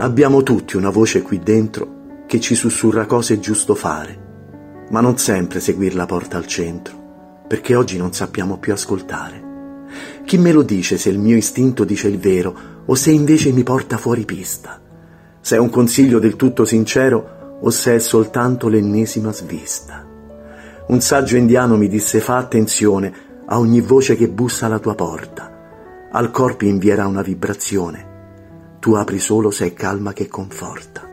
Abbiamo tutti una voce qui dentro che ci sussurra cose giusto fare, ma non sempre seguirla porta al centro, perché oggi non sappiamo più ascoltare. Chi me lo dice se il mio istinto dice il vero o se invece mi porta fuori pista? Se è un consiglio del tutto sincero o se è soltanto l'ennesima svista? Un saggio indiano mi disse fa attenzione a ogni voce che bussa alla tua porta. Al corpo invierà una vibrazione tu apri solo se è calma che conforta.